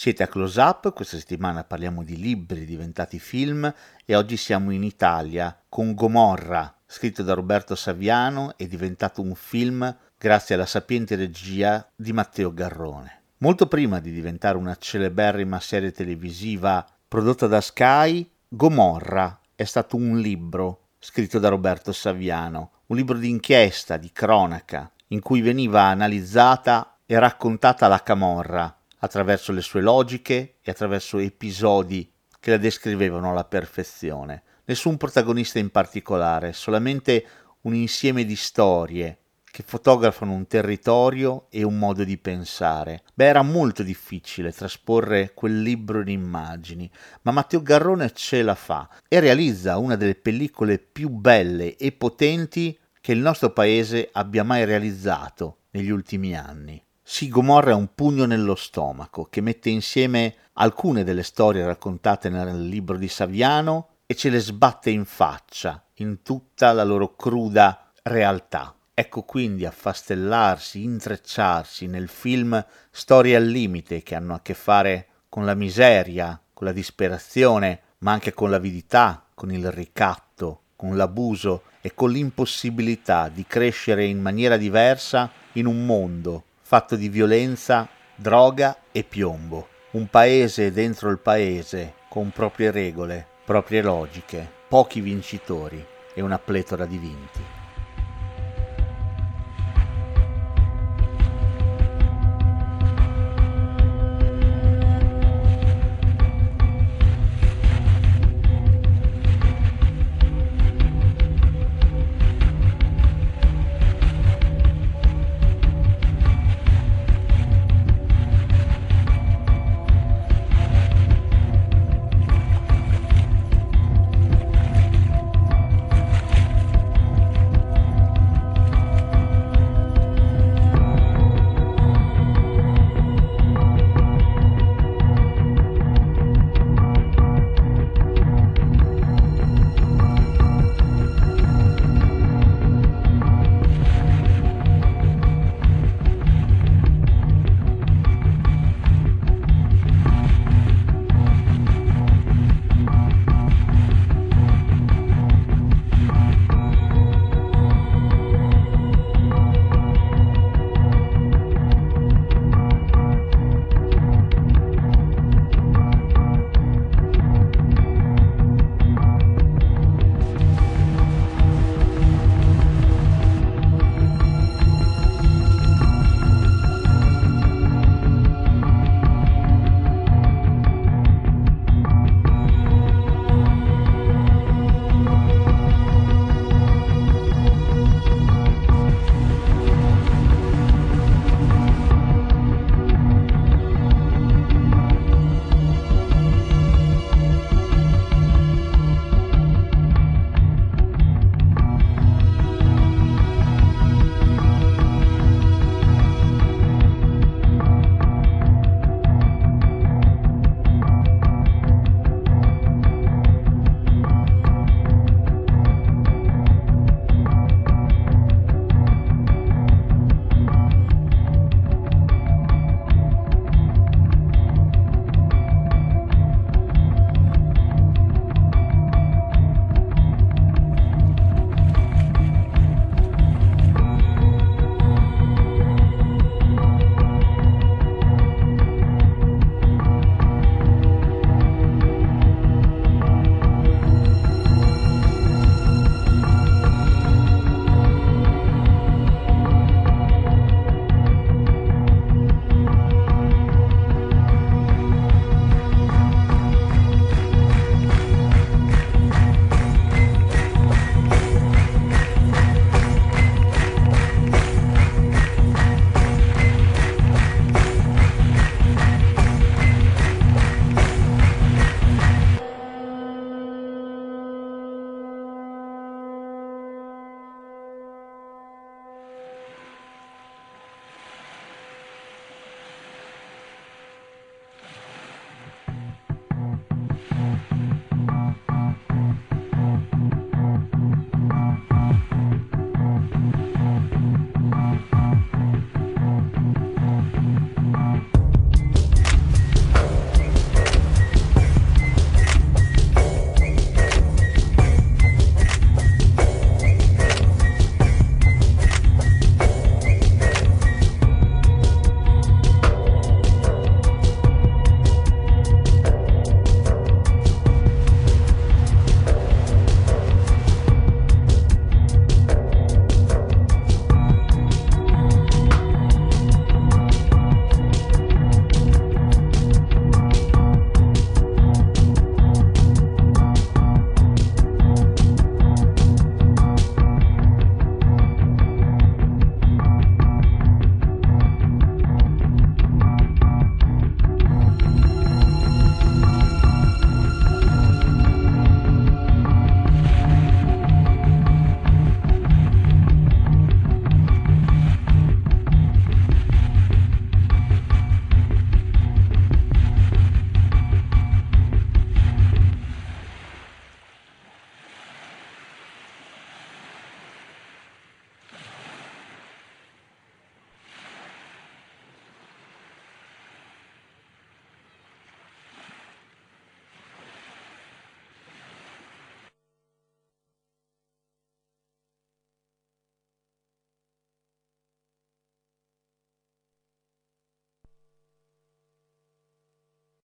Siete a Close Up, questa settimana parliamo di libri diventati film e oggi siamo in Italia con Gomorra, scritto da Roberto Saviano e diventato un film grazie alla sapiente regia di Matteo Garrone. Molto prima di diventare una celeberrima serie televisiva prodotta da Sky, Gomorra è stato un libro scritto da Roberto Saviano, un libro di inchiesta, di cronaca, in cui veniva analizzata e raccontata la Camorra attraverso le sue logiche e attraverso episodi che la descrivevano alla perfezione. Nessun protagonista in particolare, solamente un insieme di storie che fotografano un territorio e un modo di pensare. Beh, era molto difficile trasporre quel libro in immagini, ma Matteo Garrone ce la fa e realizza una delle pellicole più belle e potenti che il nostro paese abbia mai realizzato negli ultimi anni. Sì, Gomorra è un pugno nello stomaco che mette insieme alcune delle storie raccontate nel libro di Saviano e ce le sbatte in faccia in tutta la loro cruda realtà. Ecco quindi affastellarsi, intrecciarsi nel film storie al limite che hanno a che fare con la miseria, con la disperazione, ma anche con l'avidità, con il ricatto, con l'abuso e con l'impossibilità di crescere in maniera diversa in un mondo fatto di violenza, droga e piombo. Un paese dentro il paese, con proprie regole, proprie logiche, pochi vincitori e una pletora di vinti.